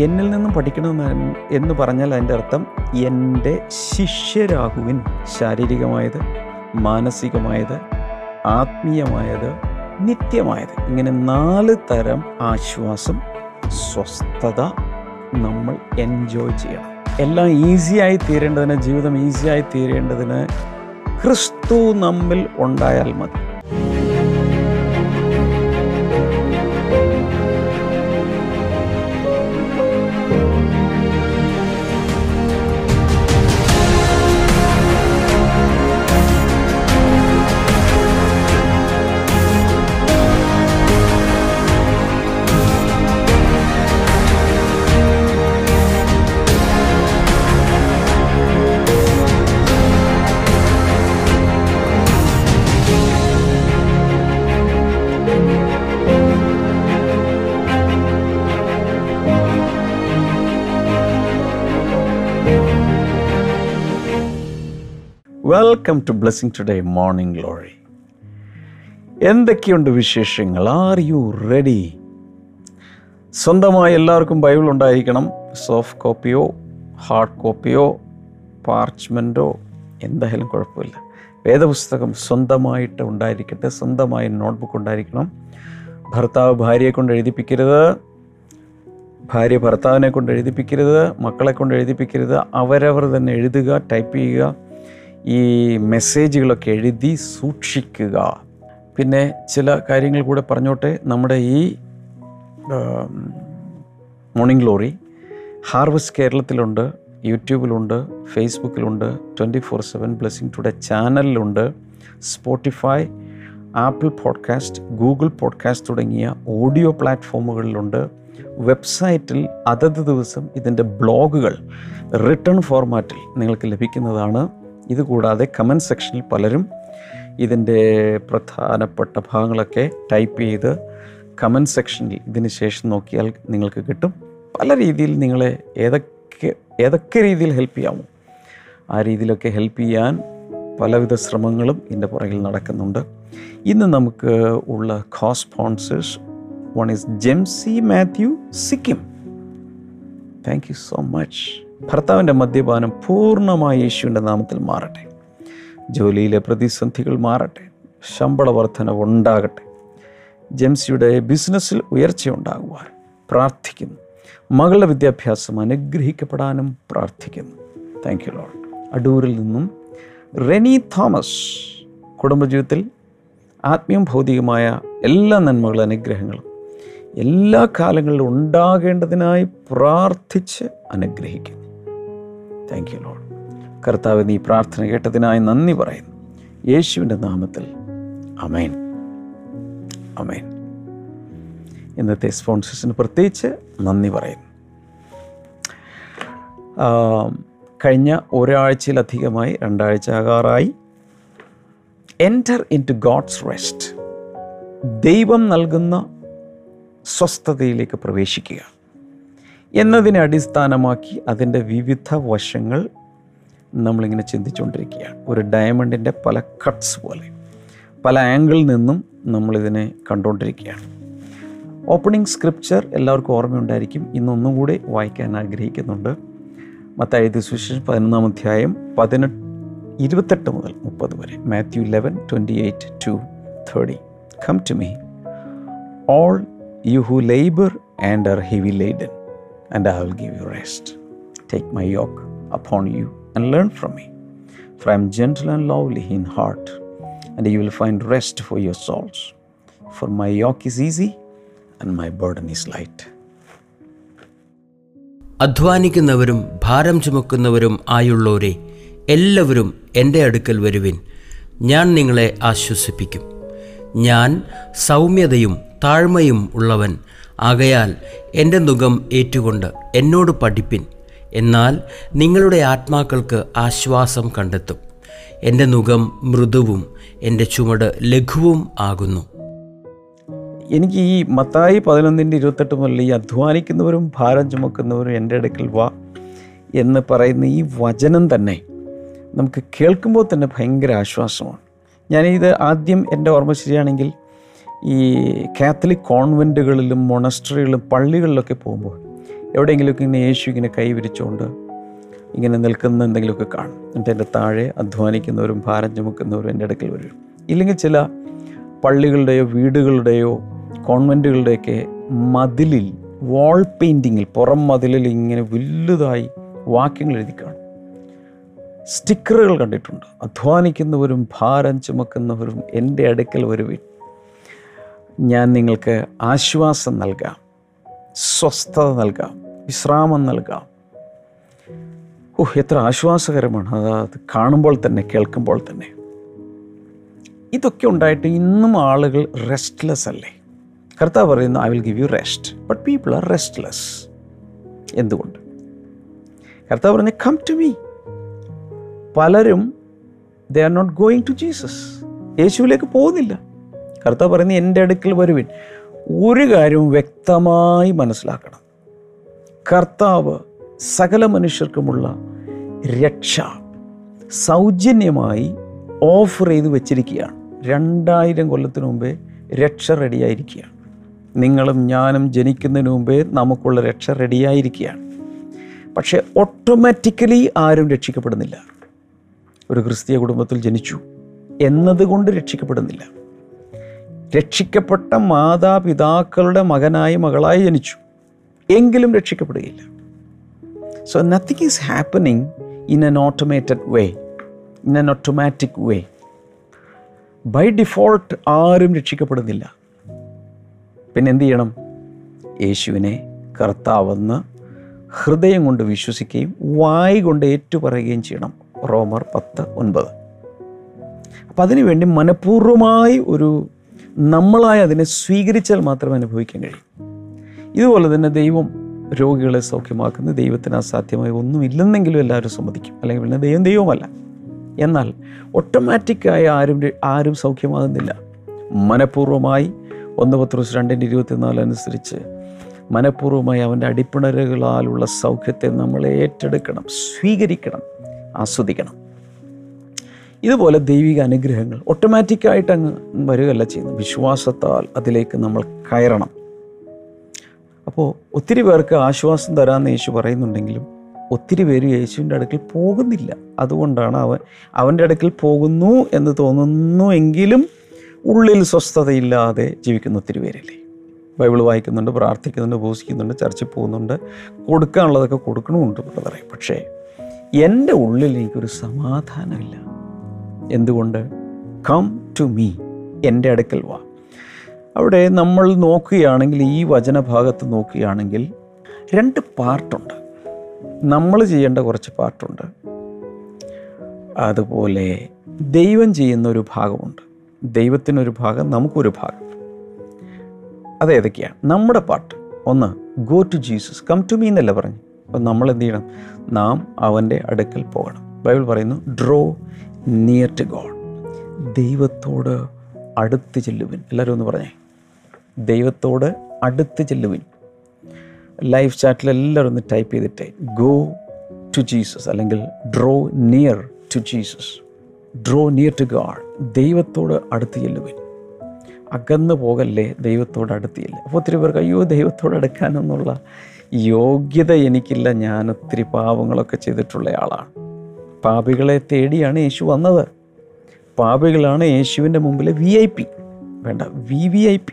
എന്നിൽ നിന്നും പഠിക്കണമെന്ന് എന്ന് പറഞ്ഞാൽ അതിന്റെ അർത്ഥം എന്റെ ശിഷ്യരാകുവിൻ. ശാരീരികമായത് മാനസികമായത് ആത്മീയമായത് നിത്യമായത്. ഇങ്ങനെ നാല് തരം ആശ്വാസം സ്വസ്ഥത നമ്മൾ എൻജോയ് ചെയ്യണം. എല്ലാം ഈസിയായി തീരേണ്ടതിന് ജീവിതം ഈസിയായി തീരേണ്ടതിന് ക്രിസ്തു നമ്മിൽ ഉണ്ടായാൽ മതി. Welcome to blessing today morning glory എന്തൊക്കെയുണ്ട് വിശേഷങ്ങൾ? ആർ യു റെഡി സ്വന്തമായി എല്ലാവർക്കും ബൈബിൾ ഉണ്ടായിരിക്കണം. സോഫ്റ്റ് കോപ്പിയോ ഹാർഡ് കോപ്പിയോ പാർച്ച്മെന്റോ എന്തായാലും കുഴപ്പമില്ല. വേദപുസ്തകം സ്വന്തമായിട്ട് ഉണ്ടായിരിക്കട്ടെ. സ്വന്തമായി നോട്ട്ബുക്ക് ഉണ്ടായിരിക്കണം. ഭർത്താവ് ഭാര്യയെ കൊണ്ട് എഴുതിപ്പിക്കരുത്. ഭാര്യ ഭർത്താവിനെ കൊണ്ട് എഴുതിപ്പിക്കരുത്. മക്കളെ കൊണ്ട് എഴുതിപ്പിക്കരുത്. അവരവർ തന്നെ എഴുതുക ടൈപ്പ് ചെയ്യുക. ഈ മെസ്സേജുകളൊക്കെ എഴുതി സൂക്ഷിക്കുക. പിന്നെ ചില കാര്യങ്ങൾ കൂടെ പറഞ്ഞോട്ടെ. നമ്മുടെ ഈ മോർണിംഗ് ഗ്ലോറി ഹാർവസ്റ്റ് കേരളത്തിലുണ്ട് യൂട്യൂബിലുണ്ട് ഫേസ്ബുക്കിലുണ്ട് twenty four seven Blessing Today ചാനലിലുണ്ട് Spotify Apple podcast Google podcast തുടങ്ങിയ ഓഡിയോ പ്ലാറ്റ്ഫോമുകളിലുണ്ട്. വെബ്സൈറ്റിൽ അതത് ദിവസം ഇതിന്റെ ബ്ലോഗുകൾ റിട്ടേൺ ഫോർമാറ്റിൽ നിങ്ങൾക്ക് ലഭിക്കുന്നതാണ്. ഇതുകൂടാതെ കമന്റ് സെക്ഷനിൽ പലരും ഇതിന്റെ പ്രധാനപ്പെട്ട ഭാഗങ്ങളൊക്കെ ടൈപ്പ് ചെയ്ത് കമന്റ് സെക്ഷനിൽ ഇതിന് ശേഷം നോക്കിയാൽ നിങ്ങൾക്ക് കിട്ടും. പല രീതിയിൽ നിങ്ങളെ ഏതൊക്കെ ഏതൊക്കെ രീതിയിൽ ഹെൽപ്പ് ചെയ്യാമോ ആ രീതിയിലൊക്കെ ഹെൽപ്പ് ചെയ്യാൻ പലവിധ ശ്രമങ്ങളും ഇതിന്റെ പുറകിൽ നടക്കുന്നുണ്ട്. ഇന്ന് നമുക്ക് ഉള്ള co sponsors one is Jemsy Mathew Sikkim thank you so much ഭർത്താവിന്റെ മദ്യപാനം പൂർണമായി യേശുവിന്റെ നാമത്തിൽ മാറട്ടെ. ജോലിയിലെ പ്രതിസന്ധികൾ മാറട്ടെ. ശമ്പള വർധനവ് ഉണ്ടാകട്ടെ. ജെംസിയുടെ ബിസിനസ്സിൽ ഉയർച്ച ഉയർച്ചയുണ്ടാകുവാൻ പ്രാർത്ഥിക്കുന്നു. മകളുടെ വിദ്യാഭ്യാസം അനുഗ്രഹിക്കപ്പെടാനും പ്രാർത്ഥിക്കുന്നു. താങ്ക് യു ലോഡ് അടൂരിൽ നിന്നും റെനി തോമസ് കുടുംബജീവിതത്തിൽ ആത്മീയം ഭൗതികമായ എല്ലാ നന്മകളും അനുഗ്രഹങ്ങളും എല്ലാ കാലങ്ങളിലും ഉണ്ടാകേണ്ടതിനായി പ്രാർത്ഥിച്ച് അനുഗ്രഹിക്കുന്നു. താങ്ക് യു ലോഡ് കർത്താവ് നീ പ്രാർത്ഥന കേട്ടതിനായി നന്ദി പറയുന്നു. യേശുവിന്റെ നാമത്തിൽ. അമേൻ അമേൻ ഇന്നത്തെ സ്പോൺസേഴ്സിന് പ്രത്യേകിച്ച് നന്ദി പറയുന്നു. കഴിഞ്ഞ ഒരാഴ്ചയിലധികമായി രണ്ടാഴ്ച ആകാറായി enter in to God's rest ദൈവം നൽകുന്ന സ്വസ്ഥതയിലേക്ക് പ്രവേശിക്കുക. എന്നതിനെ അടിസ്ഥാനമാക്കി അതിന്റെ വിവിധ വശങ്ങൾ നമ്മളിങ്ങനെ ചിന്തിച്ചുകൊണ്ടിരിക്കുകയാണ് ഒരു ഡയമണ്ടിന്റെ പല കട്ട്സ് പോലെ. പല ആംഗിളിൽ നിന്നും നമ്മളിതിനെ കണ്ടുകൊണ്ടിരിക്കുകയാണ് ഓപ്പണിംഗ് സ്ക്രിപ്ചർ എല്ലാവർക്കും ഓർമ്മയുണ്ടായിരിക്കും. ഇന്നൊന്നും കൂടി വായിക്കാൻ ആഗ്രഹിക്കുന്നുണ്ട്. മത്തായത് സുവിശേഷം പതിനൊന്നാം അധ്യായം പതിനെട്ട് ഇരുപത്തെട്ട് മുതൽ മുപ്പത് വരെ. Matthew eleven twenty eight to thirty come to me all you who labor and are heavy laden, and I will give you rest. Take my yoke upon you and learn from me, for I am gentle and lowly in heart, and you will find rest for your souls. For my yoke is easy and my burden is light. അധ്വാനിക്കുന്നവരും ഭാരം ചുമക്കുന്നവരും ആയുള്ളവരെ എല്ലാവരും എന്റെ അടുക്കൽ വരുവിൻ ഞാൻ നിങ്ങളെ ആശ്വസിപ്പിക്കും ഞാൻ സൗമ്യതയും താഴ്മയും ഉള്ളവൻ. ആകയാൽ എന്റെ മുഖം ഏറ്റുകൊണ്ട് എന്നോട് പഠിപ്പിൻ. എന്നാൽ നിങ്ങളുടെ ആത്മാക്കൾക്ക് ആശ്വാസം കണ്ടെത്തും. എന്റെ മുഖം മൃദുവും എന്റെ ചുമട് ലഘുവും ആകുന്നു. എനിക്ക് ഈ മത്തായി പതിനൊന്നിന്റെ ഇരുപത്തെട്ട് മുതൽ ഈ അധ്വാനിക്കുന്നവരും ഭാരം ചുമക്കുന്നവരും എന്റെ അടുക്കൽ വാ എന്ന് പറയുന്ന ഈ വചനം തന്നെ നമുക്ക് കേൾക്കുമ്പോൾ തന്നെ ഭയങ്കര ആശ്വാസമാണ്. ഞാനിത് ആദ്യം എന്റെ ഓർമ്മ ശരിയാണെങ്കിൽ ഈ കാത്തലിക് കോൺവെന്റുകളിലും മൊണസ്ട്രികളിലും പള്ളികളിലൊക്കെ പോകുമ്പോൾ എവിടെയെങ്കിലുമൊക്കെ ഇങ്ങനെ യേശു ഇങ്ങനെ കൈവിരിച്ചുകൊണ്ട് ഇങ്ങനെ നിൽക്കുന്ന എന്തെങ്കിലുമൊക്കെ കാണും. എന്നിട്ട് എന്റെ താഴെ അധ്വാനിക്കുന്നവരും ഭാരം ചുമക്കുന്നവരും എന്റെ അടുക്കൽ വരും. ഇല്ലെങ്കിൽ ചില പള്ളികളുടെയോ വീടുകളുടെയോ കോൺവെന്റുകളുടെയൊക്കെ മതിലിൽ വാൾ പെയിന്റിങ്ങിൽ പുറം മതിലിൽ ഇങ്ങനെ വലുതായി വാക്യങ്ങൾ എഴുതി കാണും. സ്റ്റിക്കറുകൾ കണ്ടിട്ടുണ്ട്. അധ്വാനിക്കുന്നവരും ഭാരം ചുമക്കുന്നവരും എന്റെ അടുക്കൽ വരുവിൻ ഞാൻ നിങ്ങൾക്ക് ആശ്വാസം നൽകാം. സ്വസ്ഥത നൽകാം. വിശ്രാമം നൽകാം. ഓഹ് എത്ര ആശ്വാസകരമാണ്. അത് അത് കാണുമ്പോൾ തന്നെ കേൾക്കുമ്പോൾ തന്നെ. ഇതൊക്കെ ഉണ്ടായിട്ട് ഇന്നും ആളുകൾ റെസ്റ്റ്ലെസ് അല്ലേ? കർത്താവ് പറയുന്നു I will give you rest but people are restless എന്തുകൊണ്ട്? കർത്താവ് പറഞ്ഞു കം ടു മീ പലരും they are not going to Jesus യേശുവിലേക്ക് പോകുന്നില്ല. കർത്താവ് പറയുന്നത് എന്റെ അടുക്കൽ വരുവിൻ. ഒരു കാര്യവും വ്യക്തമായി മനസ്സിലാക്കണം. കർത്താവ് സകല മനുഷ്യർക്കുമുള്ള രക്ഷ സൗജന്യമായി ഓഫർ ചെയ്ത് വെച്ചിരിക്കുകയാണ്. രണ്ടായിരം കൊല്ലത്തിന് മുമ്പേ രക്ഷ റെഡിയായിരിക്കുകയാണ്. നിങ്ങളും ഞാനും ജനിക്കുന്നതിന് മുമ്പേ നമുക്കുള്ള രക്ഷ റെഡിയായിരിക്കുകയാണ്. പക്ഷേ ഓട്ടോമാറ്റിക്കലി ആരും രക്ഷിക്കപ്പെടുന്നില്ല. ഒരു ക്രിസ്തീയ കുടുംബത്തിൽ ജനിച്ചു എന്നതുകൊണ്ട് രക്ഷിക്കപ്പെടുന്നില്ല. രക്ഷിക്കപ്പെട്ട മാതാപിതാക്കളുടെ മകനായി മകളായി ജനിച്ചു. എങ്കിലും രക്ഷിക്കപ്പെടുകയില്ല. So nothing is happening in an automated way in an automatic way by default ആരും രക്ഷിക്കപ്പെടുന്നില്ല. പിന്നെ എന്തു ചെയ്യണം? യേശുവിനെ കർത്താവെന്ന് ഹൃദയം കൊണ്ട് വിശ്വസിക്കുകയും വായി കൊണ്ട് ഏറ്റുപറയുകയും ചെയ്യണം. റോമർ പത്ത് ഒൻപത്. അപ്പം അതിനുവേണ്ടി മനഃപൂർവമായി ഒരു നമ്മളായി അതിനെ സ്വീകരിച്ചാൽ മാത്രമേ അനുഭവിക്കാൻ കഴിയൂ ഇതുപോലെ തന്നെ ദൈവം രോഗികളെ സൗഖ്യമാക്കുന്ന ദൈവത്തിന് അസാധ്യമായി ഒന്നുമില്ലെന്നെങ്കിലും എല്ലാവരും സമ്മതിക്കും. അല്ലെങ്കിൽ പിന്നെ ദൈവം ദൈവമല്ല. എന്നാൽ ഓട്ടോമാറ്റിക്കായി ആരും ആരും സൗഖ്യമാകുന്നില്ല. മനഃപൂർവമായി ഒന്ന് പത്രോസ് രണ്ടിന്റെ ഇരുപത്തിനാല് അനുസരിച്ച് മനഃപൂർവമായി അവന്റെ അടിപ്പിണരുകളാലുള്ള സൗഖ്യത്തെ നമ്മൾ ഏറ്റെടുക്കണം സ്വീകരിക്കണം ആസ്വദിക്കണം. ഇതുപോലെ ദൈവിക അനുഗ്രഹങ്ങൾ ഓട്ടോമാറ്റിക്കായിട്ട് അങ്ങ് വരികയല്ല ചെയ്യുന്നത്. വിശ്വാസത്താൽ അതിലേക്ക് നമ്മൾ കയറണം. അപ്പോൾ ഒത്തിരി പേർക്ക് ആശ്വാസം തരാമെന്ന് യേശു പറയുന്നുണ്ടെങ്കിലും ഒത്തിരി പേര് യേശുവിന്റെ അടുക്കൽ പോകുന്നില്ല. അതുകൊണ്ടാണ് അവൻ അവന്റെ അടുക്കൽ പോകുന്നു എന്ന് തോന്നുന്നു എങ്കിലും ഉള്ളിൽ സ്വസ്ഥതയില്ലാതെ ജീവിക്കുന്ന ഒത്തിരി പേരല്ലേ? ബൈബിൾ വായിക്കുന്നുണ്ട് പ്രാർത്ഥിക്കുന്നുണ്ട് ഉപസിക്കുന്നുണ്ട് ചർച്ചിൽ പോകുന്നുണ്ട് കൊടുക്കാനുള്ളതൊക്കെ കൊടുക്കണമുണ്ട് ബ്രദറെ. പക്ഷേ എന്റെ ഉള്ളിൽ എനിക്കൊരു സമാധാനമില്ല. എന്തുകൊണ്ട്? കം ടു മീ എന്റെ അടുക്കൽ വാ. അവിടെ നമ്മൾ നോക്കുകയാണെങ്കിൽ ഈ വചനഭാഗത്ത് നോക്കുകയാണെങ്കിൽ രണ്ട് പാർട്ടുണ്ട്. നമ്മൾ ചെയ്യേണ്ട കുറച്ച് പാർട്ടുണ്ട്. അതുപോലെ ദൈവം ചെയ്യുന്ന ഒരു ഭാഗമുണ്ട്. ദൈവത്തിനൊരു ഭാഗം നമുക്കൊരു ഭാഗം. അത് ഏതൊക്കെയാണ്? നമ്മുടെ പാട്ട്. ഒന്ന് go to Jesus come to me എന്നല്ല പറഞ്ഞു. അപ്പം നമ്മൾ എന്ത് ചെയ്യണം? നാം അവന്റെ അടുക്കൽ പോകണം. ബൈബിൾ പറയുന്നു ഡ്രോ നിയർ ടു ഗോഡ് ദൈവത്തോട് അടുത്ത് ചെല്ലുവിൻ. എല്ലാവരും ഒന്ന് പറഞ്ഞേ. ദൈവത്തോട് അടുത്ത് ചെല്ലുവിൻ. ലൈഫ് ചാറ്റിൽ എല്ലാവരും ഒന്ന് ടൈപ്പ് ചെയ്തിട്ട്. ഗോ ടു ജീസസ് അല്ലെങ്കിൽ draw near to Jesus draw near to God ദൈവത്തോട് അടുത്ത് ചെല്ലുവിൻ. അകന്നു പോകല്ലേ ദൈവത്തോട് അടുത്തില്ല അപ്പോൾ ഒത്തിരി പേർക്ക് അയ്യോ ദൈവത്തോട് അടുക്കാനെന്നുള്ള യോഗ്യത എനിക്കില്ല. ഞാൻ ഒത്തിരി പാവങ്ങളൊക്കെ ചെയ്തിട്ടുള്ള ആളാണ്. പാപികളെ തേടിയാണ് യേശു വന്നത്. പാപികളാണ് യേശുവിന്റെ മുമ്പിലെ വി ഐ പി വേണ്ട വി വി ഐ പി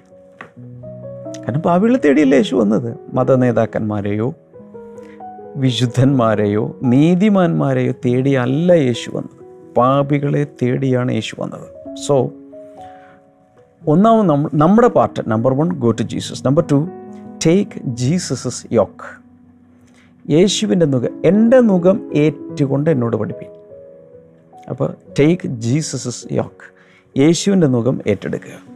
കാരണം പാപികളെ തേടിയല്ലേ യേശു വന്നത്? മത നേതാക്കന്മാരെയോ വിശുദ്ധന്മാരെയോ നീതിമാന്മാരെയോ തേടിയല്ല യേശു വന്നത്. പാപികളെ തേടിയാണ് യേശു വന്നത്. സോ ഒന്നാമത് നമ്മുടെ part number one go to Jesus number two take Jesus's yoke യേശുവിന്റെ മുഖം എന്റെ മുഖം ഏറ്റുകൊണ്ട് എന്നോട് പഠിപ്പി അപ്പോൾ ടേക്ക് ജീസസസ് യോക്ക് യേശുവിന്റെ മുഖം ഏറ്റെടുക്കുക.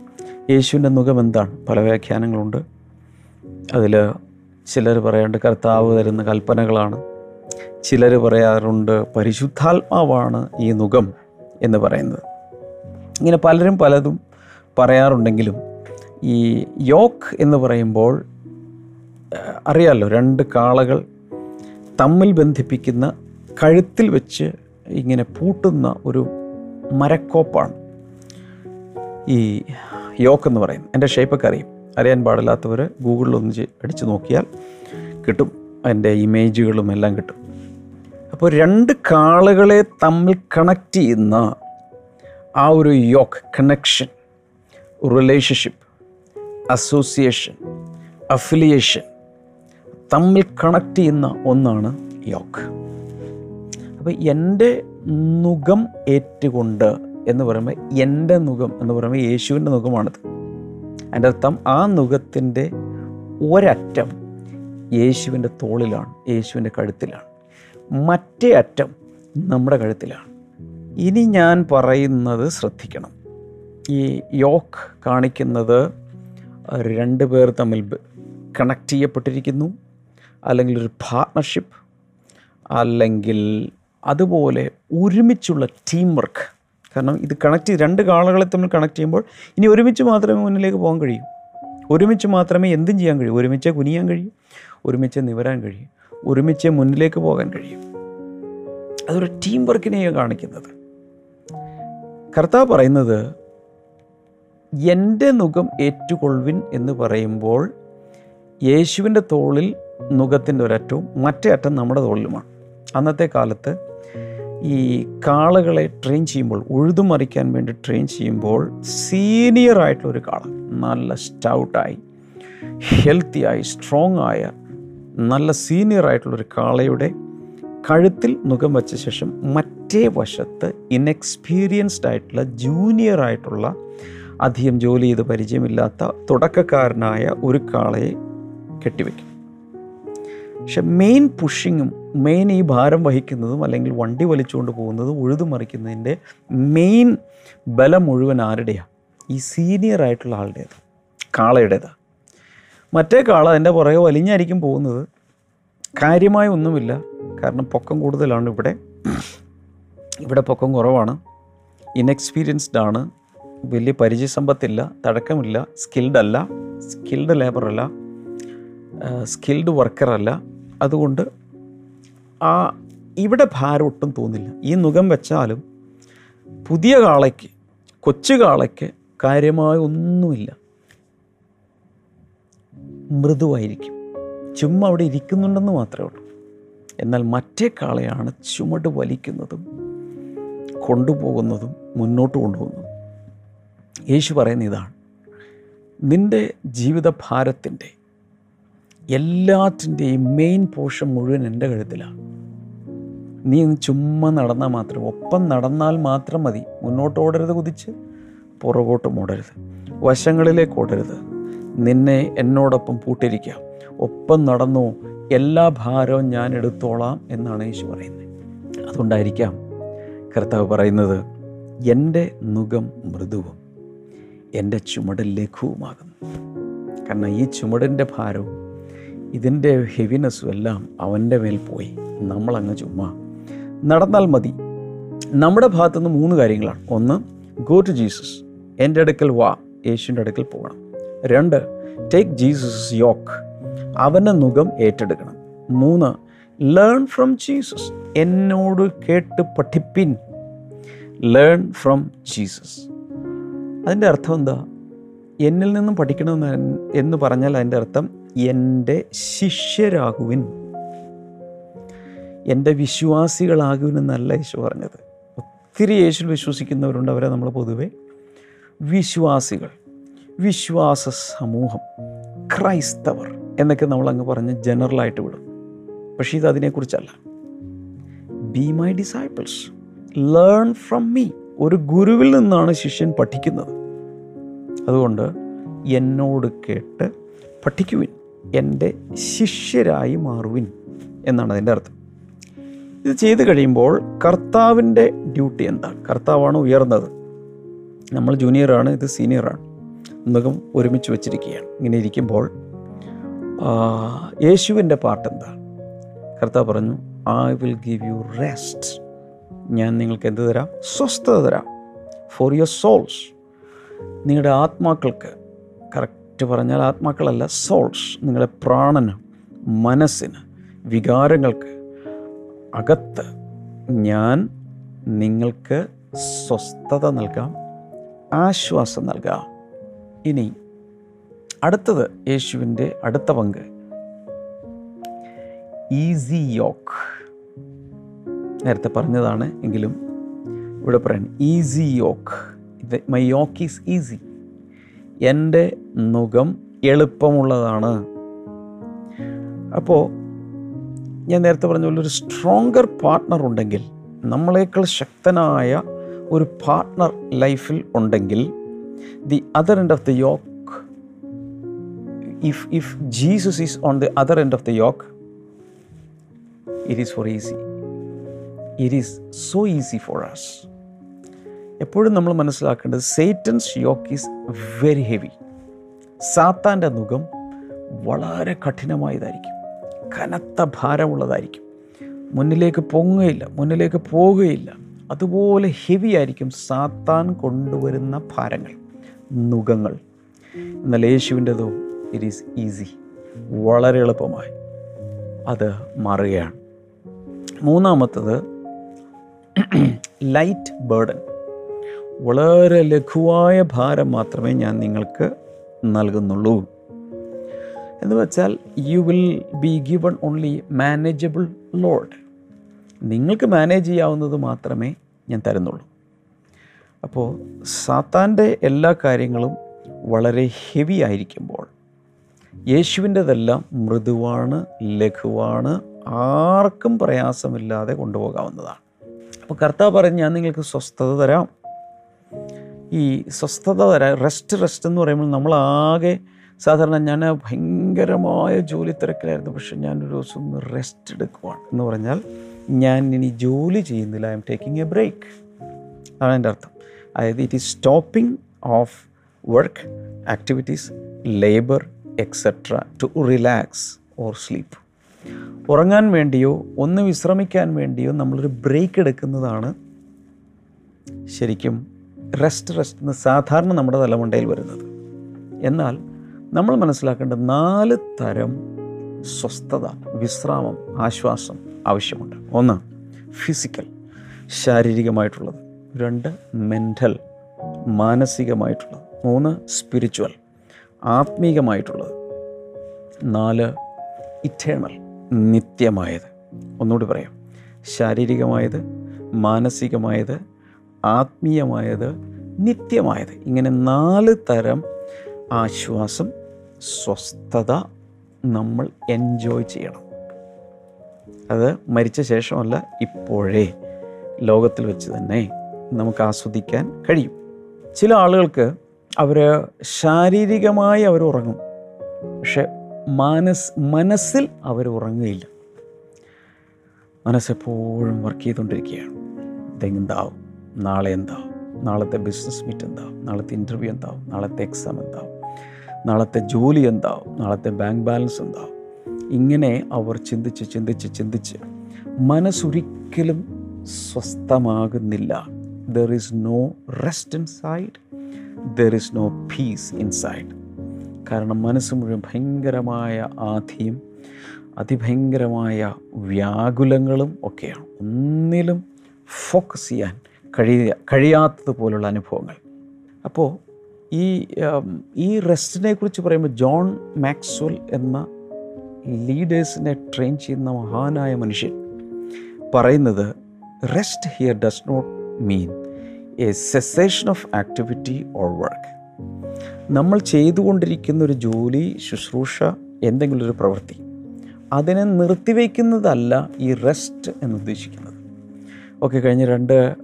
യേശുവിന്റെ മുഖം എന്താണ്? പല വ്യാഖ്യാനങ്ങളുണ്ട്. അതിൽ ചിലർ പറയാറുണ്ട് കർത്താവ് തരുന്ന കൽപ്പനകളാണ്. ചിലർ പറയാറുണ്ട് പരിശുദ്ധാത്മാവാണ് ഈ മുഖം എന്ന് പറയുന്നത്. ഇങ്ങനെ പലരും പലതും പറയാറുണ്ടെങ്കിലും ഈ യോക്ക് എന്ന് പറയുമ്പോൾ അറിയാമല്ലോ രണ്ട് കാളകൾ തമ്മിൽ ബന്ധിപ്പിക്കുന്ന കഴുത്തിൽ വെച്ച് ഇങ്ങനെ പൂട്ടുന്ന ഒരു മരക്കോപ്പാണ്. ഈ യോക്ക് എന്ന് പറയും എന്റെ ഷേപ്പൊക്കെ അറിയും. അറിയാൻ പാടില്ലാത്തവർ ചെ- അടിച്ച് നോക്കിയാൽ കിട്ടും. അതിന്റെ ഇമേജുകളും എല്ലാം കിട്ടും. അപ്പോൾ രണ്ട് കാളുകളെ തമ്മിൽ കണക്റ്റ് ചെയ്യുന്ന ആ ഒരു yoke connection relationship association affiliation തമ്മിൽ കണക്ട് ചെയ്യുന്ന ഒന്നാണ് യോക്ക് അപ്പോൾ എന്റെ നുഖം ഏറ്റുകൊണ്ട് എന്ന് പറയുമ്പോൾ എന്റെ നുഖം എന്ന് പറയുമ്പോൾ യേശുവിന്റെ നുഖമാണിത് അതിന്റെ അർത്ഥം ആ നുഖത്തിന്റെ ഒരറ്റം യേശുവിന്റെ തോളിലാണ് യേശുവിന്റെ കഴുത്തിലാണ്. മറ്റേ അറ്റം നമ്മുടെ കഴുത്തിലാണ്. ഇനി ഞാൻ പറയുന്നത് ശ്രദ്ധിക്കണം. ഈ യോക്ക് കാണിക്കുന്നത് രണ്ട് പേർ തമ്മിൽ കണക്ട് ചെയ്യപ്പെട്ടിരിക്കുന്നു. അല്ലെങ്കിൽ ഒരു പാർട്ട്ണർഷിപ്പ് അല്ലെങ്കിൽ അതുപോലെ ഒരുമിച്ചുള്ള ടീം വർക്ക് കാരണം ഇത് കണക്ട് ചെയ്ത് രണ്ട് കാളകളെ തമ്മിൽ കണക്ട് ചെയ്യുമ്പോൾ ഇനി ഒരുമിച്ച് മാത്രമേ മുന്നിലേക്ക് പോകാൻ കഴിയൂ. ഒരുമിച്ച് മാത്രമേ എന്തും ചെയ്യാൻ കഴിയൂ. ഒരുമിച്ച് കുനിയാൻ കഴിയും. ഒരുമിച്ച് നിവരാൻ കഴിയും. ഒരുമിച്ച് മുന്നിലേക്ക് പോകാൻ കഴിയും. അതൊരു ടീം വർക്കിനെയാണ് കാണിക്കുന്നത്. കർത്താവ് പറയുന്നത് എന്റെ മുഖം ഏറ്റുകൊള്ളുവിൻ എന്ന് പറയുമ്പോൾ യേശുവിന്റെ തോളിൽ നുഖത്തിന്റെ ഒരറ്റവും മറ്റേ അറ്റം നമ്മുടെ തോളിലുമാണ്. അന്നത്തെ കാലത്ത് ഈ കാളകളെ ട്രെയിൻ ചെയ്യുമ്പോൾ ഉഴുതുമറിക്കാൻ വേണ്ടി ട്രെയിൻ ചെയ്യുമ്പോൾ സീനിയർ ആയിട്ടുള്ള ഒരു കാള നല്ല സ്റ്റൗട്ടായി ഹെൽത്തിയായി സ്ട്രോങ് ആയ നല്ല സീനിയർ ആയിട്ടുള്ളൊരു കാളയുടെ കഴുത്തിൽ മുഖം വച്ച ശേഷം മറ്റേ വശത്ത് ഇൻഎക്സ്പീരിയൻസ്ഡ് ആയിട്ടുള്ള ജൂനിയർ ആയിട്ടുള്ള അധികം ജോലി ചെയ്ത് പരിചയമില്ലാത്ത തുടക്കക്കാരനായ ഒരു കാളയെ കെട്ടിവെക്കും. പക്ഷെ മെയിൻ പുഷിങ്ങും മെയിൻ ഈ ഭാരം വഹിക്കുന്നതും അല്ലെങ്കിൽ വണ്ടി വലിച്ചുകൊണ്ട് പോകുന്നതും ഉഴുതുമറിക്കുന്നതിന്റെ മെയിൻ ബലം മുഴുവൻ ആരുടെയാണ് ഈ സീനിയർ ആയിട്ടുള്ള ആളുടേത് കാളയുടേതാണ് മറ്റേ കാള എന്റെ പുറകെ വലിഞ്ഞായിരിക്കും പോകുന്നത്. കാര്യമായി ഒന്നുമില്ല. കാരണം പൊക്കം കൂടുതലാണ് ഇവിടെ. ഇവിടെ പൊക്കം കുറവാണ്. ഇൻഎക്സ്പീരിയൻസ്ഡ് ആണ്. വലിയ പരിചയസമ്പത്തില്ല തടക്കമില്ല സ്കിൽഡ് അല്ല സ്കിൽഡ് ലേബറല്ല സ്കിൽഡ് വർക്കറല്ല അതുകൊണ്ട് ആ ഇവിടെ ഭാരം ഒട്ടും തോന്നില്ല. ഈ നുഖം വെച്ചാലും പുതിയ കാളയ്ക്ക് കൊച്ചു കാളയ്ക്ക് കാര്യമായ ഒന്നുമില്ല. മൃദുവായിരിക്കും. ചുമ്മാ അവിടെ ഇരിക്കുന്നുണ്ടെന്ന് മാത്രമേ ഉള്ളൂ. എന്നാൽ മറ്റേ കാളയാണ് ചുമട് വലിക്കുന്നതും കൊണ്ടുപോകുന്നതും മുന്നോട്ട് കൊണ്ടുപോകുന്നതും. യേശു പറയുന്ന ഇതാണ്. നിന്റെ ജീവിതഭാരത്തിന്റെ എല്ലാത്തിന്റെയും മെയിൻ പോർഷൻ മുഴുവൻ എന്റെ കഴുത്തിലാണ്. നീ ഒന്ന് ചുമ്മാ നടന്നാൽ മാത്രം ഒപ്പം നടന്നാൽ മാത്രം മതി. മുന്നോട്ട് ഓടരുത് കുതിച്ച് പുറകോട്ടും ഓടരുത് വശങ്ങളിലേക്ക് ഓടരുത്. നിന്നെ എന്നോടൊപ്പം പൂട്ടിരിക്കാം. ഒപ്പം നടന്നു എല്ലാ ഭാരവും ഞാൻ എടുത്തോളാം എന്നാണ് യേശു പറയുന്നത്. അതുകൊണ്ടായിരിക്കാം കർത്താവ് പറയുന്നത് എന്റെ മുഖം മൃദുവും എന്റെ ചുമട് ലഘുവുമാകുന്നു. കാരണം ഈ ചുമടിന്റെ ഭാരവും ഇതിന്റെ ഹെവിനെസ്സും എല്ലാം അവന്റെ മേൽ പോയി. നമ്മളങ്ങ് ചുമ്മാ. നടന്നാൽ മതി. നമ്മുടെ ഭാഗത്തു നിന്ന് മൂന്ന് കാര്യങ്ങളാണ്. ഒന്ന് ഗോ ടു ജീസസ് എന്റെ അടുക്കൽ വാ. യേശുവിന്റെ അടുക്കൽ പോകണം. രണ്ട് ടേക്ക് ജീസസ് യോക്ക് അവന്റെ മുഖം ഏറ്റെടുക്കണം. മൂന്ന് ലേൺ ഫ്രം ജീസസ് എന്നോട് കേട്ട് പഠിപ്പിൻ. ലേൺ ഫ്രം ജീസസ് അതിന്റെ അർത്ഥം എന്താ? എന്നിൽ നിന്നും പഠിക്കണമെന്ന് എന്ന് പറഞ്ഞാൽ അതിന്റെ അർത്ഥം എന്റെ ശിഷ്യരാകുവിൻ. എന്റെ വിശ്വാസികളാകുവിൻ എന്നല്ല യേശു പറഞ്ഞത്. ഒത്തിരി യേശുവിൽ വിശ്വസിക്കുന്നവരുണ്ട്. അവരെ നമ്മൾ പൊതുവെ. വിശ്വാസികൾ. വിശ്വാസ സമൂഹം. ക്രൈസ്തവർ എന്നൊക്കെ നമ്മൾ അങ്ങ് പറഞ്ഞ് ജനറലായിട്ട് വിടും. പക്ഷേ ഇത് അതിനെക്കുറിച്ചല്ല. Be my disciples learn from me ഒരു ഗുരുവിൽ നിന്നാണ് ശിഷ്യൻ പഠിക്കുന്നത്. അതുകൊണ്ട് എന്നോട് കേട്ട് പഠിക്കുവിൻ. എന്റെ ശിഷ്യരായി മാറുവിൻ എന്നാണ് അതിന്റെ അർത്ഥം. ഇത് ചെയ്തു കഴിയുമ്പോൾ കർത്താവിന്റെ ഡ്യൂട്ടി എന്താണ് കർത്താവാണ് ഉയർന്നത്. നമ്മൾ ജൂനിയറാണ് ഇത് സീനിയറാണ്. എന്നതും ഒരുമിച്ച് വെച്ചിരിക്കുകയാണ്. ഇങ്ങനെ ഇരിക്കുമ്പോൾ യേശുവിന്റെ പാട്ട് എന്താണ് കർത്താവ് പറഞ്ഞു I will give you rest ഞാൻ നിങ്ങൾക്ക് എന്ത് തരാം? സ്വസ്ഥത തരാം. ഫോർ യുവർ സോൾസ് നിങ്ങളുടെ ആത്മാക്കൾക്ക് കറക്റ്റ് പറഞ്ഞാൽ ആത്മാക്കളല്ല സോൾസ് നിങ്ങളുടെ പ്രാണന് മനസ്സിന് വികാരങ്ങൾക്ക് അകത്ത് ഞാൻ നിങ്ങൾക്ക് സ്വസ്ഥത നൽകാം ആശ്വാസം നൽകാം. ഇനി അടുത്തത് യേശുവിന്റെ അടുത്ത പങ്ക്. ഈസി യോക്ക് നേരത്തെ പറഞ്ഞതാണ് എങ്കിലും ഇവിടെ പറയാൻ easy yoke my yoke is easy എന്റെ നുകം എളുപ്പമുള്ളതാണ്. അപ്പോൾ ഞാൻ നേരത്തെ പറഞ്ഞ പോലെ ഒരു സ്ട്രോങ്കർ പാർട്ട്ണർ ഉണ്ടെങ്കിൽ നമ്മളേക്കാൾ ശക്തനായ ഒരു പാർട്ട്ണർ ലൈഫിൽ ഉണ്ടെങ്കിൽ the other end of the yoke if if Jesus is on the other end of the yoke it is for easy it is so easy for us എപ്പോഴും നമ്മൾ മനസ്സിലാക്കേണ്ടത് Satan's yoke is very heavy സാത്താന്റെ മുഖം വളരെ കഠിനമായതായിരിക്കും. കനത്ത ഭാരമുള്ളതായിരിക്കും. മുന്നിലേക്ക് പൊങ്ങുകയില്ല മുന്നിലേക്ക് പോവുകയില്ല. അതുപോലെ ഹെവി ആയിരിക്കും സാത്താൻ കൊണ്ടുവരുന്ന ഭാരങ്ങൾ നുഖങ്ങൾ. എന്നാൽ യേശുവിന്റെതോ ഇറ്റ് ഈസ് ഈസി വളരെ എളുപ്പമായി അത് മാറുകയാണ്. മൂന്നാമത്തത് ലൈറ്റ് ബേർഡൻ വളരെ ലഘുവായ ഭാരം മാത്രമേ ഞാൻ നിങ്ങൾക്ക് നൽകുന്നുള്ളൂ. എന്ന് വെച്ചാൽ you will be given only manageable load നിങ്ങൾക്ക് മാനേജ് ചെയ്യാവുന്നത് മാത്രമേ ഞാൻ തരുന്നുള്ളൂ. അപ്പോൾ സാത്താന്റെ എല്ലാ കാര്യങ്ങളും വളരെ ഹെവി ആയിരിക്കുമ്പോൾ യേശുവിന്റെതെല്ലാം മൃദുവാണ് ലഘുവാണ് ആർക്കും പ്രയാസമില്ലാതെ കൊണ്ടുപോകാവുന്നതാണ്. അപ്പോൾ കർത്താവ് പറഞ്ഞ് ഞാൻ നിങ്ങൾക്ക് സ്വസ്ഥത തരാം. ഈ സ്വസ്ഥത തരാം റെസ്റ്റ് റെസ്റ്റ് എന്ന് പറയുമ്പോൾ നമ്മളാകെ സാധാരണ ഞാൻ ഭയങ്കരമായ ജോലി തിരക്കിലായിരുന്നു. പക്ഷെ ഞാനൊരു ദിവസം റെസ്റ്റ് എടുക്കുവാണ് എന്ന് പറഞ്ഞാൽ ഞാൻ ഇനി ജോലി ചെയ്യുന്നില്ല. I am taking a break അതാണ് എന്റെ അർത്ഥം. അതായത് it is stopping of work activities labour etcetera to relax or sleep ഉറങ്ങാൻ വേണ്ടിയോ ഒന്ന് വിശ്രമിക്കാൻ വേണ്ടിയോ നമ്മളൊരു ബ്രേക്ക് എടുക്കുന്നതാണ് ശരിക്കും റെസ്റ്റ് റെസ്റ്റ് എന്ന് സാധാരണ നമ്മുടെ തലമുണ്ടയിൽ വരുന്നത്. എന്നാൽ നമ്മൾ മനസ്സിലാക്കേണ്ട നാല് തരം സ്വസ്ഥത വിശ്രാമം ആശ്വാസം ആവശ്യമുണ്ട്. ഒന്ന് ഫിസിക്കൽ ശാരീരികമായിട്ടുള്ളത്. രണ്ട് മെന്റൽ മാനസികമായിട്ടുള്ളത്. മൂന്ന് സ്പിരിച്വൽ ആത്മീകമായിട്ടുള്ളത്. നാല് ഇറ്റേണൽ നിത്യമായത്. ഒന്നുകൂടി പറയാം. ശാരീരികമായത് മാനസികമായത് ആത്മീയമായത് നിത്യമായത്. ഇങ്ങനെ നാല് തരം ആശ്വാസം സ്വസ്ഥത നമ്മൾ എൻജോയ് ചെയ്യണം. അത് മരിച്ച ശേഷമല്ല ഇപ്പോഴേ ലോകത്തിൽ വെച്ച് തന്നെ നമുക്ക് ആസ്വദിക്കാൻ കഴിയും. ചില ആളുകൾക്ക് അവർ ശാരീരികമായി അവർ ഉറങ്ങും. പക്ഷെ മനസ് മനസ്സിൽ അവർ ഉറങ്ങുകയില്ല. മനസ്സെപ്പോഴും വർക്ക് ചെയ്തുകൊണ്ടിരിക്കുകയാണ്. ഇതെന്താവും നാളെ എന്താവും നാളത്തെ ബിസിനസ് മീറ്റ് എന്താവും നാളത്തെ ഇന്റർവ്യൂ എന്താവും നാളത്തെ എക്സാം എന്താവും നാളത്തെ ജോലി എന്താവും നാളത്തെ ബാങ്ക് ബാലൻസ് എന്താവും ഇങ്ങനെ അവർ ചിന്തിച്ച് ചിന്തിച്ച് ചിന്തിച്ച് മനസ്സൊരിക്കലും സ്വസ്ഥമാകുന്നില്ല. There is no rest inside there is no peace inside കാരണം മനസ്സ് മുഴുവൻ ഭയങ്കരമായ ആധിയും അതിഭയങ്കരമായ വ്യാകുലങ്ങളും ഒക്കെയാണ്. ഒന്നിലും ഫോക്കസ് ചെയ്യാൻ കഴിയ കഴിയാത്തതുപോലുള്ള അനുഭവങ്ങൾ. അപ്പോൾ ഈ ഈ റെസ്റ്റിനെ കുറിച്ച് പറയുമ്പോൾ ജോൺ മാക്സ്വൽ എന്ന ലീഡേഴ്സിനെ ട്രെയിൻ ചെയ്യുന്ന മഹാനായ മനുഷ്യൻ പറയുന്നത് rest here does not mean a cessation of activity or work നമ്മൾ ചെയ്തുകൊണ്ടിരിക്കുന്ന ഒരു ജോലി ശുശ്രൂഷ എന്തെങ്കിലും ഒരു പ്രവൃത്തി അതിനെ നിർത്തിവെക്കുന്നതല്ല ഈ റെസ്റ്റ് എന്ന് ഉദ്ദേശിക്കുന്നത് കഴിഞ്ഞ് രണ്ട്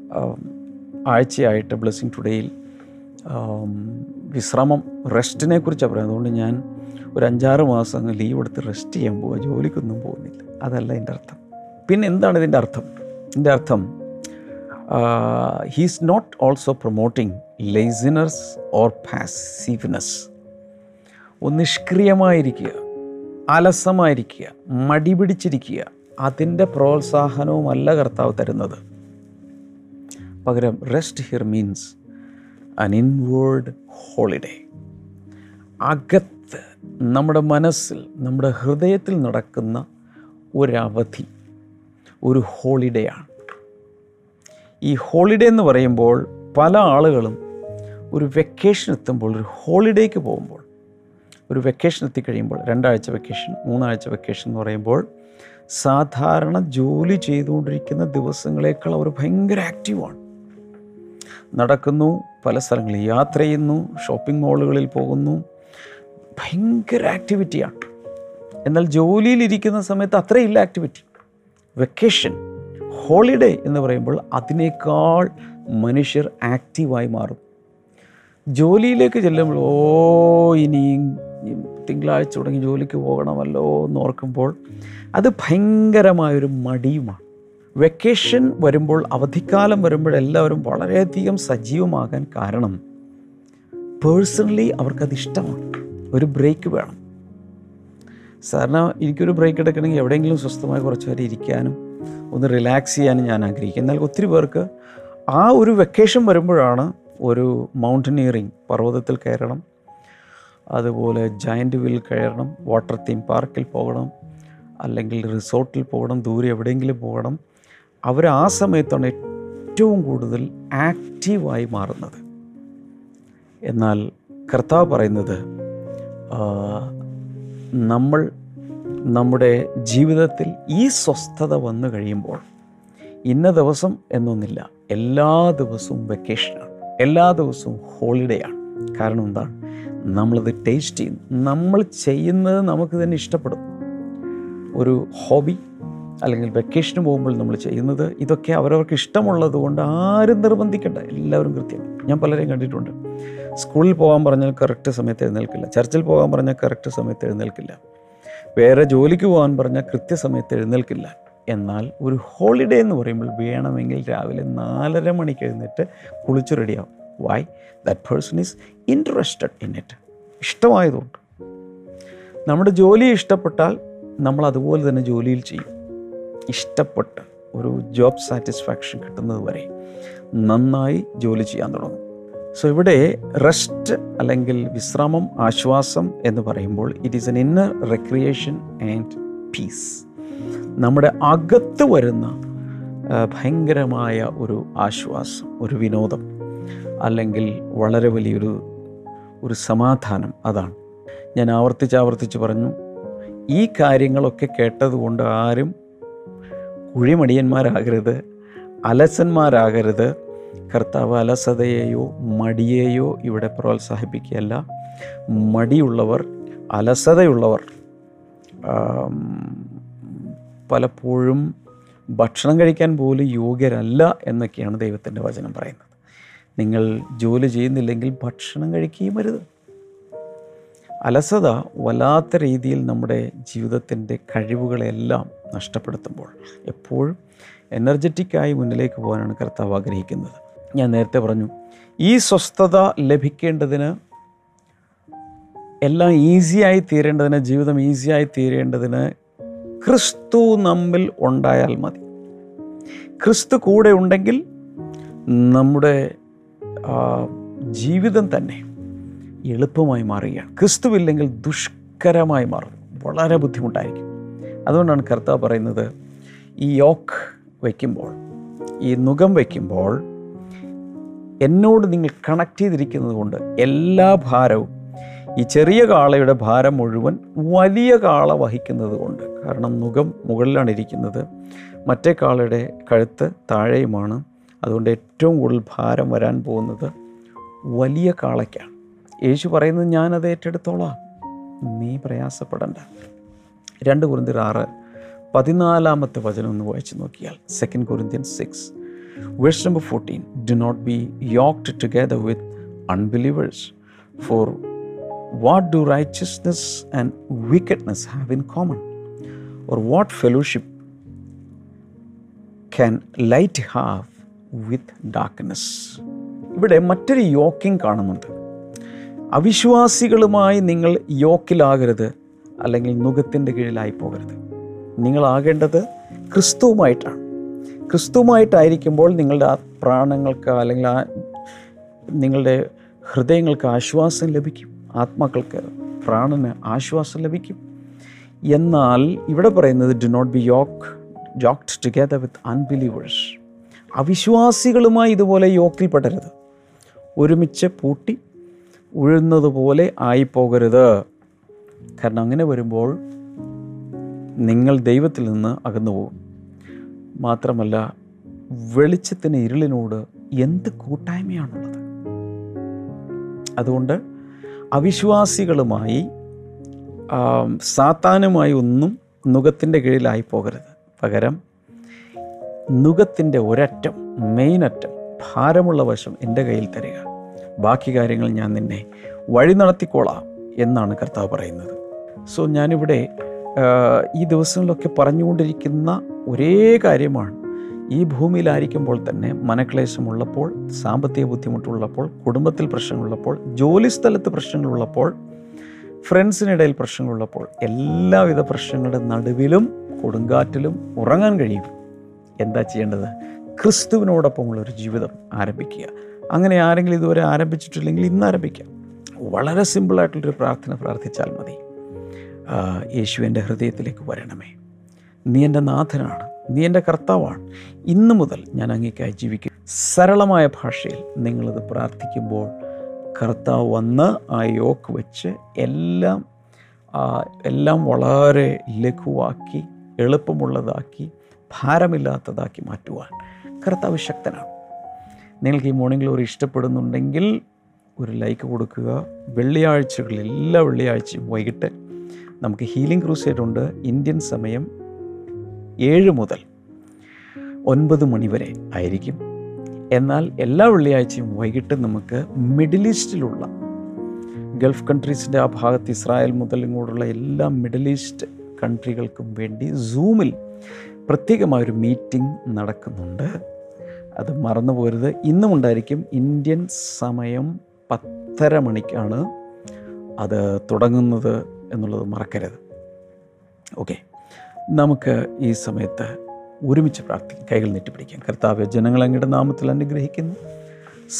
ആഴ്ചയായിട്ട് ബ്ലെസ്സിങ് ടുഡേയിൽ വിശ്രമം റെസ്റ്റിനെ കുറിച്ചാണ് പറയുന്നത്. അതുകൊണ്ട് ഞാൻ ഒരു അഞ്ചാറ് മാസം ലീവ് എടുത്ത് റെസ്റ്റ് ചെയ്യാൻ പോവുക ജോലിക്കൊന്നും പോകുന്നില്ല. അതല്ല എന്റെ അർത്ഥം. പിന്നെ എന്താണ് ഇതിന്റെ അർത്ഥം? ഇതിന്റെ അർത്ഥം he's not also promoting laziness or passiveness ഒന്ന് നിഷ്ക്രിയമായിരിക്കുക അലസമായിരിക്കുക മടി പിടിച്ചിരിക്കുക അതിന്റെ പ്രോത്സാഹനവുമല്ല കർത്താവ് തരുന്നത്. പകരം rest here means an inward holiday അകത്ത് നമ്മുടെ മനസ്സിൽ നമ്മുടെ ഹൃദയത്തിൽ നടക്കുന്ന ഒരവധി ഒരു ഹോളിഡേ ആണ്. ഈ ഹോളിഡേ എന്ന് പറയുമ്പോൾ പല ആളുകളും ഒരു വെക്കേഷൻ എത്തുമ്പോൾ ഒരു ഹോളിഡേക്ക് പോകുമ്പോൾ ഒരു വെക്കേഷൻ എത്തിക്കഴിയുമ്പോൾ രണ്ടാഴ്ച വെക്കേഷൻ മൂന്നാഴ്ച വെക്കേഷൻ എന്ന് പറയുമ്പോൾ സാധാരണ ജോലി ചെയ്തുകൊണ്ടിരിക്കുന്ന ദിവസങ്ങളേക്കാൾ അവർ ഭയങ്കര ആക്റ്റീവാണ് നടക്കുന്നു പല സ്ഥലങ്ങളിൽ യാത്ര ചെയ്യുന്നു ഷോപ്പിംഗ് മാളുകളിൽ പോകുന്നു. ഭയങ്കര ആക്ടിവിറ്റിയാണ്. എന്നാൽ ജോലിയിലിരിക്കുന്ന സമയത്ത് അത്രയില്ല ആക്ടിവിറ്റി. വെക്കേഷൻ ഹോളിഡേ എന്ന് പറയുമ്പോൾ അതിനേക്കാൾ മനുഷ്യർ ആക്റ്റീവായി മാറും. ജോലിയിലേക്ക് ചെല്ലുമ്പോൾ ഓ ഇനി തിങ്കളാഴ്ച തുടങ്ങി ജോലിക്ക് പോകണമല്ലോ എന്ന് ഓർക്കുമ്പോൾ അത് ഭയങ്കരമായൊരു മടിയുമാണ്. വെക്കേഷൻ വരുമ്പോൾ അവധിക്കാലം വരുമ്പോൾ എല്ലാവരും വളരെയധികം സജീവമാകാൻ കാരണം പേഴ്സണലി അവർക്കത് ഇഷ്ടമാണ്. ഒരു ബ്രേക്ക് വേണം. സാധാരണ എനിക്കൊരു ബ്രേക്ക് എടുക്കണമെങ്കിൽ എവിടെയെങ്കിലും സ്വസ്ഥമായി കുറച്ച് നേരം ഇരിക്കാനും ഒന്ന് റിലാക്സ് ചെയ്യാനും ഞാൻ ആഗ്രഹിക്കും. എന്നാൽ ഒത്തിരി പേർക്ക് ആ ഒരു വെക്കേഷൻ വരുമ്പോഴാണ് ഒരു മൗണ്ടനിയറിങ് പർവതത്തിൽ കയറണം അതുപോലെ ജയന്റ് വിൽ കയറണം വാട്ടർ തീം പാർക്കിൽ പോകണം അല്ലെങ്കിൽ റിസോർട്ടിൽ പോകണം ദൂരെ എവിടെയെങ്കിലും പോകണം അവർ ആ സമയത്താണ് ഏറ്റവും കൂടുതൽ ആക്റ്റീവായി മാറുന്നത്. എന്നാൽ കർത്താവ് പറയുന്നത് നമ്മൾ നമ്മുടെ ജീവിതത്തിൽ ഈ സ്വസ്ഥത വന്നു കഴിയുമ്പോൾ ഇന്ന ദിവസം എന്നൊന്നില്ല എല്ലാ ദിവസവും വെക്കേഷനാണ് എല്ലാ ദിവസവും ഹോളിഡേ ആണ് കാരണം എന്താണ്? നമ്മളത് ടേസ്റ്റ് ചെയ്യുന്നു. നമ്മൾ ചെയ്യുന്നത് നമുക്ക് തന്നെ ഇഷ്ടപ്പെടും ഒരു ഹോബി അല്ലെങ്കിൽ വെക്കേഷന് പോകുമ്പോൾ നമ്മൾ ചെയ്യുന്നത് ഇതൊക്കെ അവരവർക്ക് ഇഷ്ടമുള്ളത് കൊണ്ട് ആരും നിർബന്ധിക്കണ്ട. എല്ലാവരും കൃത്യം. ഞാൻ പലരെയും കണ്ടിട്ടുണ്ട്. സ്കൂളിൽ പോകാൻ പറഞ്ഞാൽ കറക്റ്റ് സമയത്ത് എഴുന്നേൽക്കില്ല. ചർച്ചിൽ പോകാൻ പറഞ്ഞാൽ കറക്റ്റ് സമയത്ത് എഴുന്നേൽക്കില്ല. വേറെ ജോലിക്ക് പോകാൻ പറഞ്ഞാൽ കൃത്യസമയത്ത് എഴുന്നേൽക്കില്ല. എന്നാൽ ഒരു ഹോളിഡേ എന്ന് പറയുമ്പോൾ വേണമെങ്കിൽ രാവിലെ നാലര മണിക്ക് എഴുന്നേറ്റ് കുളിച്ച് റെഡിയാവും why that person is interested in it ഇഷ്ടമായതുകൊണ്ട്. നമ്മുടെ ജോലി ഇഷ്ടപ്പെട്ടാൽ നമ്മൾ അതുപോലെ തന്നെ ജോലിയിൽ ചെയ്യും. ഇഷ്ടപ്പെട്ട് ഒരു ജോബ് സാറ്റിസ്ഫാക്ഷൻ കിട്ടുന്നത് വരെ നന്നായി ജോലി ചെയ്യാൻ തുടങ്ങും. സോ ഇവിടെ റെസ്റ്റ് അല്ലെങ്കിൽ വിശ്രമം ആശ്വാസം എന്ന് പറയുമ്പോൾ it is an inner recreation and peace നമ്മുടെ അകത്ത് വരുന്ന ഭയങ്കരമായ ഒരു ആശ്വാസം ഒരു വിനോദം അല്ലെങ്കിൽ വളരെ വലിയൊരു ഒരു സമാധാനം അതാണ്. ഞാൻ ആവർത്തിച്ച് ആവർത്തിച്ച് പറഞ്ഞു ഈ കാര്യങ്ങളൊക്കെ കേട്ടതുകൊണ്ട് ആരും കുഴിമടിയന്മാരാകരുത്. അലസന്മാരാകരുത്. കർത്താവ് അലസതയെയോ മടിയെയോ ഇവിടെ പ്രോത്സാഹിപ്പിക്കുകയല്ല. മടിയുള്ളവർ അലസതയുള്ളവർ പലപ്പോഴും ഭക്ഷണം കഴിക്കാൻ പോലും യോഗ്യരല്ല എന്നൊക്കെയാണ് ദൈവത്തിന്റെ വചനം പറയുന്നത്. നിങ്ങൾ ജോലി ചെയ്യുന്നില്ലെങ്കിൽ ഭക്ഷണം കഴിക്കുകയും അരുത്. അലസത വല്ലാത്ത രീതിയിൽ നമ്മുടെ ജീവിതത്തിന്റെ കഴിവുകളെല്ലാം നഷ്ടപ്പെടുത്തുമ്പോൾ എപ്പോഴും എനർജറ്റിക്കായി മുന്നിലേക്ക് പോകാനാണ് കർത്താവ് ആഗ്രഹിക്കുന്നത്. ഞാൻ നേരത്തെ പറഞ്ഞു ഈ സ്വസ്ഥത ലഭിക്കേണ്ടതിന് എല്ലാം ഈസിയായി തീരേണ്ടതിന് ജീവിതം ഈസിയായി തീരേണ്ടതിന് ക്രിസ്തു നമ്മിൽ ഉണ്ടായാൽ മതി. ക്രിസ്തു കൂടെ ഉണ്ടെങ്കിൽ നമ്മുടെ ജീവിതം തന്നെ എളുപ്പമായി മാറുകയാണ്. ക്രിസ്തുവില്ലെങ്കിൽ ദുഷ്കരമായി മാറും. വളരെ ബുദ്ധിമുട്ടായിരിക്കും. അതുകൊണ്ടാണ് കർത്താവ് പറയുന്നത് ഈ യോക്ക് വയ്ക്കുമ്പോൾ ഈ നുഖം വയ്ക്കുമ്പോൾ എന്നോട് നിങ്ങൾ കണക്ട് ചെയ്തിരിക്കുന്നത് കൊണ്ട് എല്ലാ ഭാരവും ഈ ചെറിയ കാളയുടെ ഭാരം മുഴുവൻ വലിയ കാള വഹിക്കുന്നത് കൊണ്ട്. കാരണം മുഖം മുകളിലാണ് ഇരിക്കുന്നത്. മറ്റേ കാളയുടെ കഴുത്ത് താഴെയുമാണ്. അതുകൊണ്ട് ഏറ്റവും കൂടുതൽ ഭാരം വരാൻ പോകുന്നത് വലിയ കാളയ്ക്കാണ്. യേശു പറയുന്നത് ഞാനത് ഏറ്റെടുത്തോളാം. നീ പ്രയാസപ്പെടണ്ട. രണ്ട് കുരുന്തിർ ആറ്. പതിനാലാമത്തെ വചനം ഒന്ന് വായിച്ചു നോക്കിയാൽ second Corinthian six verse number fourteen do not be yoked together with unbelievers for what do righteousness and wickedness have in common or what fellowship can light have with darkness ഇവിടെ മറ്റൊരു യോക്കിംഗ് കാണുന്നുണ്ട്. അവിശ്വാസികളുമായി നിങ്ങൾ യോക്കിലാകരുത്. അല്ലെങ്കിൽ നുഖത്തിന്റെ കീഴിലായി പോകരുത്. നിങ്ങളാകേണ്ടത് ക്രിസ്തുവുമായിട്ടാണ്. ക്രിസ്തുവുമായിട്ടായിരിക്കുമ്പോൾ നിങ്ങളുടെ ആ പ്രാണങ്ങൾക്ക് അല്ലെങ്കിൽ ആ നിങ്ങളുടെ ഹൃദയങ്ങൾക്ക് ആശ്വാസം ലഭിക്കും. ആത്മാക്കൾക്ക് പ്രാണന് ആശ്വാസം ലഭിക്കും. എന്നാൽ ഇവിടെ പറയുന്നത് do not be yoke yoked together with unbelievers അവിശ്വാസികളുമായി ഇതുപോലെ യോക്കിൽ പെടരുത്. ഒരുമിച്ച് പൂട്ടി ഉഴുന്നതുപോലെ ആയിപ്പോകരുത്. കാരണം അങ്ങനെ വരുമ്പോൾ നിങ്ങൾ ദൈവത്തിൽ നിന്ന് അകന്നു പോകും. മാത്രമല്ല വെളിച്ചത്തിന് ഇരുളിനോട് എന്ത് കൂട്ടായ്മയാണുള്ളത്? അതുകൊണ്ട് അവിശ്വാസികളുമായി സാത്താനുമായി ഒന്നും നുഖത്തിന്റെ കീഴിലായി പോകരുത്. പകരം നുഖത്തിന്റെ ഒരറ്റം മെയിൻ അറ്റം ഭാരമുള്ള വശം എന്റെ കയ്യിൽ തരിക. ബാക്കി കാര്യങ്ങൾ ഞാൻ നിന്നെ വഴി നടത്തിക്കോളാം എന്നാണ് കർത്താവ് പറയുന്നത്. സോ ഞാനിവിടെ ഈ ദിവസങ്ങളിലൊക്കെ പറഞ്ഞുകൊണ്ടിരിക്കുന്ന ഒരേ കാര്യമാണ്. ഈ ഭൂമിയിലായിരിക്കുമ്പോൾ തന്നെ മനക്ലേശമുള്ളപ്പോൾ സാമ്പത്തിക ബുദ്ധിമുട്ടുള്ളപ്പോൾ കുടുംബത്തിൽ പ്രശ്നങ്ങളുള്ളപ്പോൾ ജോലി സ്ഥലത്ത് പ്രശ്നങ്ങളുള്ളപ്പോൾ ഫ്രണ്ട്സിനിടയിൽ പ്രശ്നങ്ങളുള്ളപ്പോൾ എല്ലാവിധ പ്രശ്നങ്ങളുടെ നടുവിലും കൊടുങ്കാറ്റിലും ഉറങ്ങാൻ കഴിയും. എന്താ ചെയ്യേണ്ടത്? ക്രിസ്തുവിനോടൊപ്പമുള്ള ഒരു ജീവിതം ആരംഭിക്കുക. അങ്ങനെ ആരെങ്കിലും ഇതുവരെ ആരംഭിച്ചിട്ടില്ലെങ്കിൽ ഇന്ന് ആരംഭിക്കാം വളരെ സിമ്പിളായിട്ടുള്ളൊരു പ്രാർത്ഥന പ്രാർത്ഥിച്ചാൽ മതി. ആ, യേശു എന്റെ ഹൃദയത്തിലേക്ക് വരണമേ. നീ എന്റെ നാഥനാണ്. നീ എന്റെ കർത്താവാണ്. ഇന്നു മുതൽ ഞാൻ അങ്ങേക്കായി ജീവിക്കും. സരളമായ ഭാഷയിൽ നിങ്ങളിത് പ്രാർത്ഥിക്കുമ്പോൾ കർത്താവ് വന്ന് ആ യോക്ക് വെച്ച് എല്ലാം എല്ലാം വളരെ ലഘുവാക്കി എളുപ്പമുള്ളതാക്കി ഭാരമില്ലാത്തതാക്കി മാറ്റുവാൻ കർത്താവ് ശക്തനാണ്. നിങ്ങൾക്ക് ഈ മോർണിംഗ് ഗ്ലോറി ഇഷ്ടപ്പെടുന്നുണ്ടെങ്കിൽ ഒരു ലൈക്ക് കൊടുക്കുക. വെള്ളിയാഴ്ചകളിൽ എല്ലാ വെള്ളിയാഴ്ചയും വൈകിട്ട് നമുക്ക് ഹീലിംഗ് ക്രൂസൈഡ് ഉണ്ട് ഇന്ത്യൻ സമയം ഏഴ് മുതൽ ഒൻപത് മണി വരെ ആയിരിക്കും. എന്നാൽ എല്ലാ വെള്ളിയാഴ്ചയും വൈകിട്ട് നമുക്ക് മിഡിൽ ഈസ്റ്റിലുള്ള ഗൾഫ് കൺട്രീസിന്റെ ആ ഭാഗത്ത് ഇസ്രായേൽ മുതൽ ഇങ്ങോട്ടുള്ള എല്ലാ മിഡിൽ ഈസ്റ്റ് കൺട്രികൾക്കും വേണ്ടി സൂമിൽ പ്രത്യേകമായൊരു മീറ്റിംഗ് നടക്കുന്നുണ്ട്. അത് മറന്നു പോരുത്. ഇന്നും ഉണ്ടായിരിക്കും ഇന്ത്യൻ സമയം പത്തര മണിക്കാണ്. അത് തുടങ്ങുന്നത് എന്നുള്ളത് മറക്കരുത്. ഓക്കെ. നമുക്ക് ഈ സമയത്ത് ഒരുമിച്ച് പ്രാർത്ഥിക്കും. കൈകൾ നീട്ടിപ്പിടിക്കാം കർത്താവ് ജനങ്ങൾ അങ്ങയുടെ നാമത്തിൽ അനുഗ്രഹിക്കുന്നു.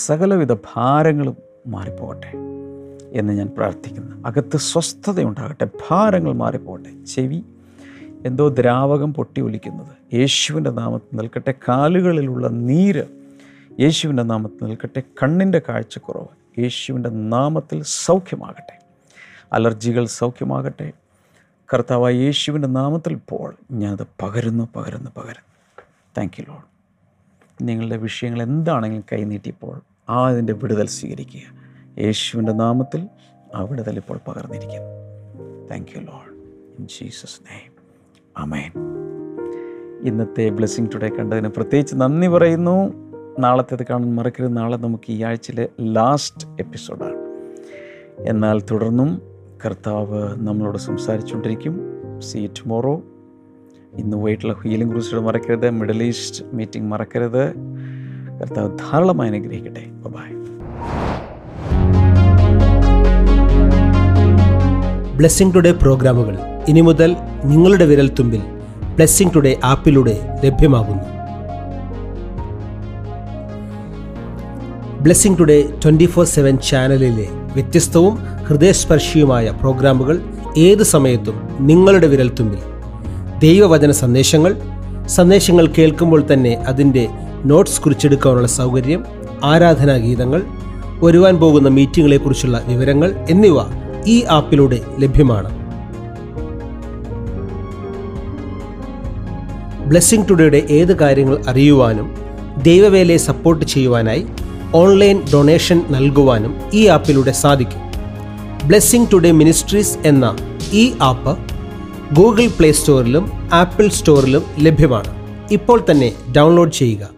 സകലവിധ ഭാരങ്ങളും മാറിപ്പോകട്ടെ എന്ന് ഞാൻ പ്രാർത്ഥിക്കുന്നു. അകത്ത് സ്വസ്ഥതയുണ്ടാകട്ടെ. ഭാരങ്ങൾ മാറിപ്പോകട്ടെ. ചെവി എന്തോ ദ്രാവകം പൊട്ടി ഒലിക്കുന്നത്. യേശുവിന്റെ നാമത്തിൽ നിൽക്കട്ടെ. കാലുകളിലുള്ള നീര് യേശുവിന്റെ നാമത്തിൽ നിൽക്കട്ടെ. കണ്ണിന്റെ കാഴ്ചക്കുറവ് യേശുവിന്റെ നാമത്തിൽ സൗഖ്യമാകട്ടെ. അലർജികൾ സൗഖ്യമാകട്ടെ. കർത്താവായ യേശുവിന്റെ നാമത്തിൽ ഇപ്പോൾ ഞാനത് പകരുന്നു പകരുന്നു പകരുന്നു. താങ്ക് യു ലോഡ് നിങ്ങളുടെ വിഷയങ്ങൾ എന്താണെങ്കിലും കൈനീട്ടിയപ്പോൾ ആ അതിന്റെ വിടുതൽ സ്വീകരിക്കുക. യേശുവിന്റെ നാമത്തിൽ ആ വിടുതൽ ഇപ്പോൾ പകർന്നിരിക്കുന്നു. Thank you Lord in Jesus name amen ഇന്നത്തെ ബ്ലെസ്സിങ് ടുഡേ കണ്ടതിന് പ്രത്യേകിച്ച് നന്ദി പറയുന്നു. നാളത്തേത് കാണാൻ മറക്കരുത്. നാളെ നമുക്ക് ഈ ആഴ്ചയിലെ ലാസ്റ്റ് എപ്പിസോഡാണ് എന്നാൽ തുടർന്നും കർത്താവ് നമ്മളോട് സംസാരിച്ചുകൊണ്ടിരിക്കും. സി ടുമോറോ ഇന്ന് വൈകിട്ടുള്ള ഹീലിംഗ് ക്രൂസിഡ് മറക്കരുത് മിഡിൽ ഈസ്റ്റ് മീറ്റിംഗ് മറക്കരുത്. കർത്താവ് ധാരാളമായി അനുഗ്രഹിക്കട്ടെ. ബൈ ബ്ലെസ്സിംഗ് ടുഡേ പ്രോഗ്രാമുകൾ ഇനി മുതൽ നിങ്ങളുടെ വിരൽത്തുമ്പിൽ ബ്ലെസ്സിംഗ് ടുഡേ ആപ്പിലൂടെ ലഭ്യമാകുന്നു. Blessing Today twenty four seven ചാനലിലെ വ്യത്യസ്തവും ഹൃദയസ്പർശിയുമായ പ്രോഗ്രാമുകൾ ഏത് സമയത്തും നിങ്ങളുടെ വിരൽത്തുമ്പിൽ ദൈവവചന സന്ദേശങ്ങൾ സന്ദേശങ്ങൾ കേൾക്കുമ്പോൾ തന്നെ അതിന്റെ നോട്ട്സ് കുറിച്ചെടുക്കാനുള്ള സൗകര്യം ആരാധനാ ഗീതങ്ങൾ വരുവാൻ പോകുന്ന മീറ്റിംഗുകളെക്കുറിച്ചുള്ള വിവരങ്ങൾ എന്നിവ ഈ ആപ്പിലൂടെ ലഭ്യമാണ്. ബ്ലെസ്സിംഗ് ടുഡേയുടെ ഏത് കാര്യങ്ങൾ അറിയുവാനും ദൈവവേലയെ സപ്പോർട്ട് ചെയ്യുവാനായി ഓൺലൈൻ ഡൊണേഷൻ നൽകുവാനും ഈ ആപ്പിലൂടെ സാധിക്കും. ബ്ലെസ്സിംഗ് ടുഡേ മിനിസ്ട്രീസ് എന്ന ഈ ആപ്പ് ഗൂഗിൾ പ്ലേ സ്റ്റോറിലും ആപ്പിൾ സ്റ്റോറിലും ലഭ്യമാണ്. ഇപ്പോൾ തന്നെ ഡൗൺലോഡ് ചെയ്യുക.